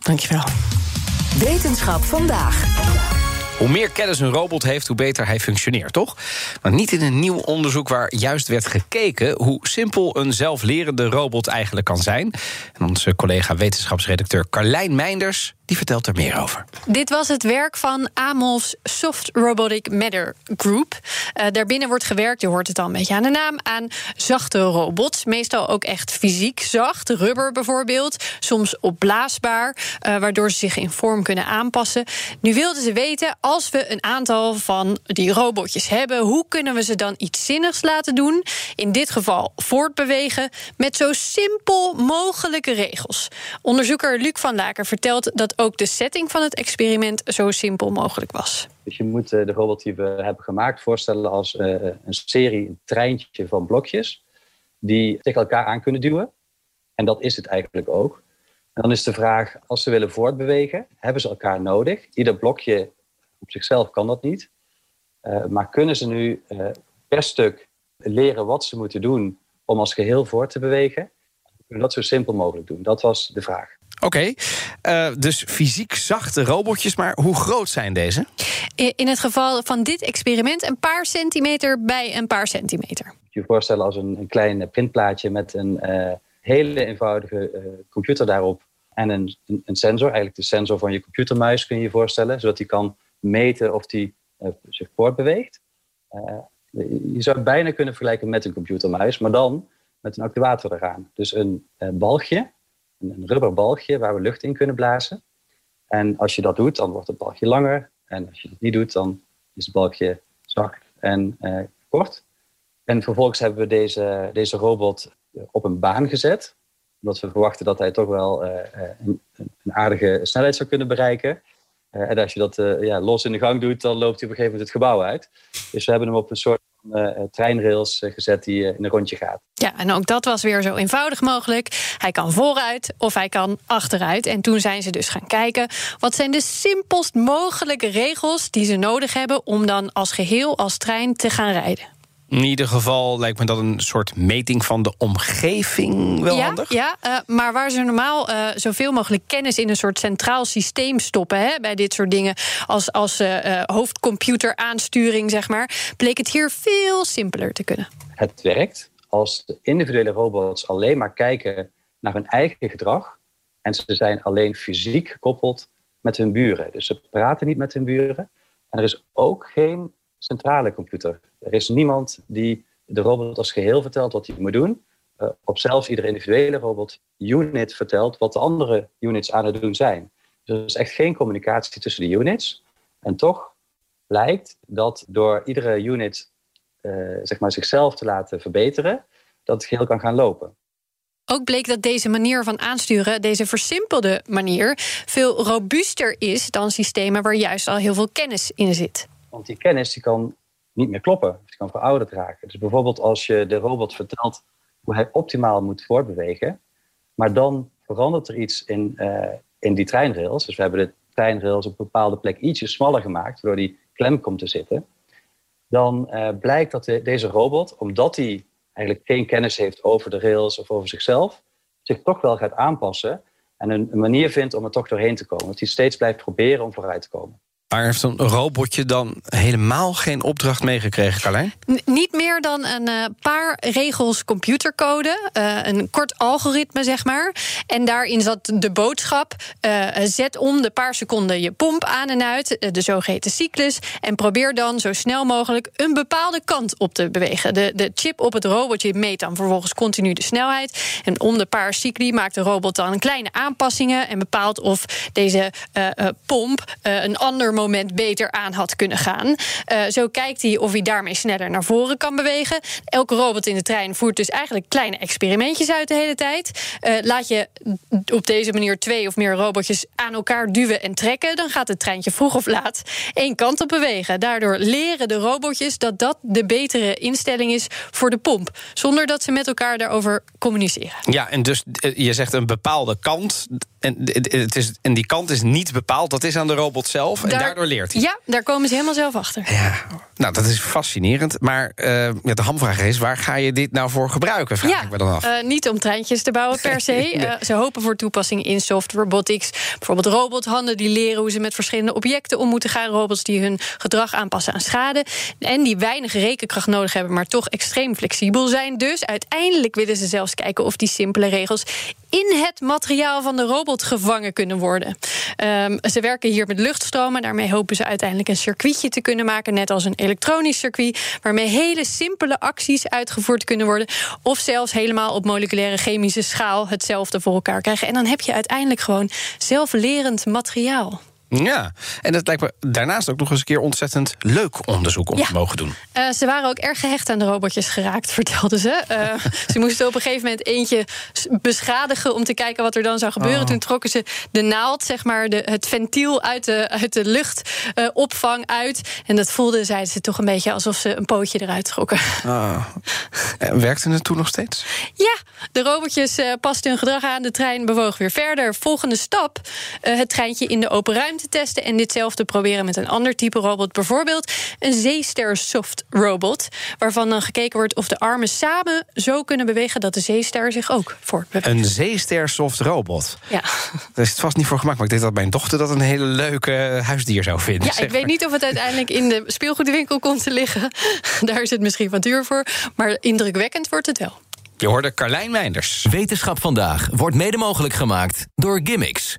Dankjewel. Wetenschap vandaag. Hoe meer kennis een robot heeft, hoe beter hij functioneert, toch? Maar niet in een nieuw onderzoek waar juist werd gekeken hoe simpel een zelflerende robot eigenlijk kan zijn. En onze collega wetenschapsredacteur Carlijn Meinders die vertelt er meer over. Dit was het werk van Amol's Soft Robotic Matter Group. Uh, daarbinnen wordt gewerkt, je hoort het al een beetje aan de naam, aan zachte robots. Meestal ook echt fysiek zacht, rubber bijvoorbeeld. Soms opblaasbaar, uh, waardoor ze zich in vorm kunnen aanpassen. Nu wilden ze weten, als we een aantal van die robotjes hebben, hoe kunnen we ze dan iets zinnigs laten doen? In dit geval voortbewegen met zo simpel mogelijke regels. Onderzoeker Luc van Laker vertelt dat ook de setting van het experiment zo simpel mogelijk was. Dus je moet de robot die we hebben gemaakt voorstellen als een serie, een treintje van blokjes die tegen elkaar aan kunnen duwen. En dat is het eigenlijk ook. En dan is de vraag, als ze willen voortbewegen, hebben ze elkaar nodig? Ieder blokje op zichzelf kan dat niet. Uh, maar kunnen ze nu per stuk leren wat ze moeten doen om als geheel voort te bewegen? Kunnen dat zo simpel mogelijk doen? Dat was de vraag. Oké, okay, uh, dus fysiek zachte robotjes, maar hoe groot zijn deze? In het geval van dit experiment een paar centimeter bij een paar centimeter. Je je voorstellen als een, een klein printplaatje met een uh, hele eenvoudige uh, computer daarop en een, een, een, sensor, eigenlijk de sensor van je computermuis kun je je voorstellen, zodat die kan meten of die zich voortbeweegt. je zou het bijna kunnen vergelijken met een computermuis, maar dan met een actuator eraan. Dus een balgje een rubber balgje waar we lucht in kunnen blazen. En als je dat doet, dan wordt het balgje langer. En als je dat niet doet, dan is het balgje zacht en uh, kort. En vervolgens hebben we deze, deze robot op een baan gezet. Omdat we verwachten dat hij toch wel uh, een, een, aardige snelheid zou kunnen bereiken. Uh, en als je dat ja, los in de gang doet, dan loopt hij op een gegeven moment het gebouw uit. Dus we hebben hem op een soort uh, treinrails gezet die in een rondje gaat. Ja, en ook dat was weer zo eenvoudig mogelijk. Hij kan vooruit of hij kan achteruit. En toen zijn ze dus gaan kijken... wat zijn de simpelst mogelijke regels die ze nodig hebben... om dan als geheel, als trein te gaan rijden. In ieder geval lijkt me dat een soort meting van de omgeving wel ja, handig. Ja, uh, maar waar ze normaal uh, zoveel mogelijk kennis in een soort centraal systeem stoppen... Hè, bij dit soort dingen als, als uh, hoofdcomputeraansturing, zeg maar... bleek het hier veel simpeler te kunnen. Het werkt als de individuele robots alleen maar kijken naar hun eigen gedrag... en ze zijn alleen fysiek gekoppeld met hun buren. Dus ze praten niet met hun buren. En er is ook geen centrale computer. Er is niemand die de robot als geheel vertelt wat hij moet doen. Uh, op zelfs iedere individuele robot unit vertelt wat de andere units aan het doen zijn. Dus er is echt geen communicatie tussen de units. En toch blijkt dat door iedere unit uh, zeg maar zichzelf te laten verbeteren, dat het geheel kan gaan lopen. Ook bleek dat deze manier van aansturen, deze versimpelde manier, veel robuuster is dan systemen waar juist al heel veel kennis in zit. Want die kennis die kan niet meer kloppen. Die kan verouderd raken. Dus bijvoorbeeld als je de robot vertelt hoe hij optimaal moet voortbewegen, maar dan verandert er iets in, uh, in die treinrails. Dus we hebben de treinrails op een bepaalde plek ietsje smaller gemaakt, waardoor die klem komt te zitten. Dan uh, blijkt dat de, deze robot, omdat hij eigenlijk geen kennis heeft over de rails of over zichzelf, zich toch wel gaat aanpassen en een manier vindt om er toch doorheen te komen. Dat hij steeds blijft proberen om vooruit te komen. Maar heeft een robotje dan helemaal geen opdracht meegekregen, Carlijn? Niet meer dan een uh, paar regels computercode. Uh, een kort algoritme, zeg maar. En daarin zat de boodschap... Uh, zet om de paar seconden je pomp aan en uit, de zogeheten cyclus... en probeer dan zo snel mogelijk een bepaalde kant op te bewegen. De, de chip op het robotje meet dan vervolgens continu de snelheid. En om de paar cycli maakt de robot dan kleine aanpassingen... en bepaalt of deze pomp een ander moment beter aan had kunnen gaan. Uh, zo kijkt hij of hij daarmee sneller naar voren kan bewegen. Elke robot in de trein voert dus eigenlijk kleine experimentjes uit de hele tijd. Uh, laat je op deze manier twee of meer robotjes aan elkaar duwen en trekken, dan gaat het treintje vroeg of laat één kant op bewegen. Daardoor leren de robotjes dat dat de betere instelling is voor de pomp, zonder dat ze met elkaar daarover communiceren. Ja, en dus je zegt een bepaalde kant. En, het is, en die kant is niet bepaald, dat is aan de robot zelf. En daardoor leert hij. Ja, daar komen ze helemaal zelf achter. Ja, nou, dat is fascinerend. Maar uh, ja, de hamvraag is: waar ga je dit nou voor gebruiken? Vraag ja, ik me dan af. Uh, niet om treintjes te bouwen per se. nee. uh, ze hopen voor toepassing in soft robotics. Bijvoorbeeld robothanden die leren hoe ze met verschillende objecten om moeten gaan. Robots die hun gedrag aanpassen aan schade. En die weinig rekenkracht nodig hebben, maar toch extreem flexibel zijn. Dus uiteindelijk willen ze zelfs kijken of die simpele regels in het materiaal van de robot gevangen kunnen worden. Um, ze werken hier met luchtstromen. Daarmee hopen ze uiteindelijk een circuitje te kunnen maken, net als een elektronisch circuit, waarmee hele simpele acties uitgevoerd kunnen worden. Of zelfs helemaal op moleculaire chemische schaal hetzelfde voor elkaar krijgen. En dan heb je uiteindelijk gewoon zelflerend materiaal. Ja, en dat lijkt me daarnaast ook nog eens een keer ontzettend leuk onderzoek om ja. te mogen doen. Uh, ze waren ook erg gehecht aan de robotjes geraakt, vertelden ze. Uh, ze moesten op een gegeven moment eentje beschadigen om te kijken wat er dan zou gebeuren. Oh. Toen trokken ze de naald, zeg maar, de, het ventiel uit de, uit de luchtopvang uh, uit. En dat voelde, zeiden ze, toch een beetje alsof ze een pootje eruit trokken. Oh. werkte het toen nog steeds? Ja, de robotjes pasten hun gedrag aan. De trein bewoog weer verder. Volgende stap, het treintje in de open ruimte te testen en ditzelfde proberen met een ander type robot. Bijvoorbeeld een zeester soft robot. Waarvan dan gekeken wordt of de armen samen zo kunnen bewegen dat de zeester zich ook voortbeweegt. Een zeester soft robot. Ja. Daar is het vast niet voor gemaakt. Maar ik denk dat mijn dochter dat een hele leuke huisdier zou vinden. Ja, ik weet niet of het uiteindelijk in de speelgoedwinkel komt te liggen. Daar is het misschien wat duur voor. Maar indrukwekkend wordt het wel. Je hoorde Carlijn Meinders. Wetenschap vandaag wordt mede mogelijk gemaakt door Gimmicks.